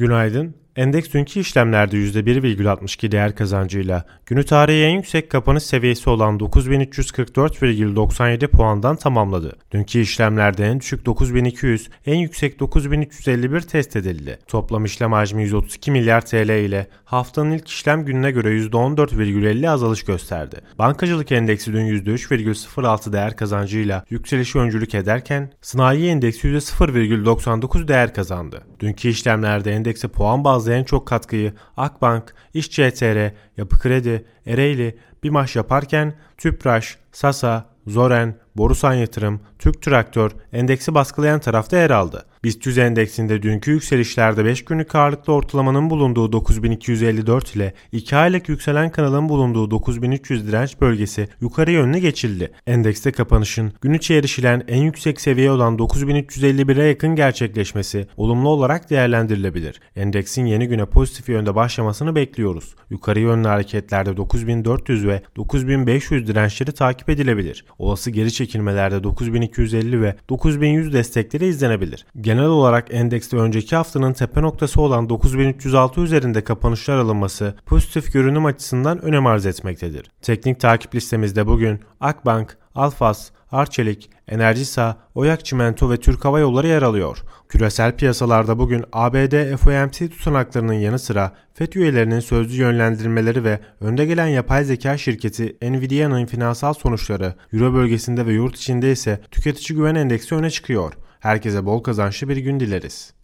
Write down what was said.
Günaydın. Endeks dünkü işlemlerde %1,62 değer kazancıyla günü tarihi en yüksek kapanış seviyesi olan 9344,97 puandan tamamladı. Dünkü işlemlerde en düşük 9200, en yüksek 9351 test edildi. Toplam işlem hacmi 132 milyar TL ile haftanın ilk işlem gününe göre %14,50 azalış gösterdi. Bankacılık endeksi dün %3,06 değer kazancıyla yükselişi öncülük ederken sanayi endeksi %0,99 değer kazandı. Dünkü işlemlerde endekse puan bazlı en çok katkıyı Akbank, İş CTR, Yapı Kredi, Ereğli, BİMAŞ yaparken Tüpraş, Sasa, Zoren, Borusan Yatırım, Türk Traktör endeksi baskılayan tarafta yer aldı. BIST 100 endeksinde dünkü yükselişlerde 5 günlük ağırlıklı ortalamanın bulunduğu 9254 ile 2 aylık yükselen kanalın bulunduğu 9300 direnç bölgesi yukarı yönlü geçildi. Endekste kapanışın gün içi erişilen en yüksek seviye olan 9351'e yakın gerçekleşmesi olumlu olarak değerlendirilebilir. Endeksin yeni güne pozitif yönde başlamasını bekliyoruz. Yukarı yönlü hareketlerde 9400 ve 9500 dirençleri takip edilebilir. Olası geri çekilmelerde 9250 ve 9100 destekleri izlenebilir. Genel olarak endekste önceki haftanın tepe noktası olan 9306 üzerinde kapanışlar alınması pozitif görünüm açısından önem arz etmektedir. Teknik takip listemizde bugün Akbank, Alfas, Arçelik, Enerjisa, Oyak Çimento ve Türk Hava Yolları yer alıyor. Küresel piyasalarda bugün ABD FOMC tutanaklarının yanı sıra FED üyelerinin sözlü yönlendirmeleri ve önde gelen yapay zeka şirketi Nvidia'nın finansal sonuçları, Euro bölgesinde ve yurt içinde ise tüketici güven endeksi öne çıkıyor. Herkese bol kazançlı bir gün dileriz.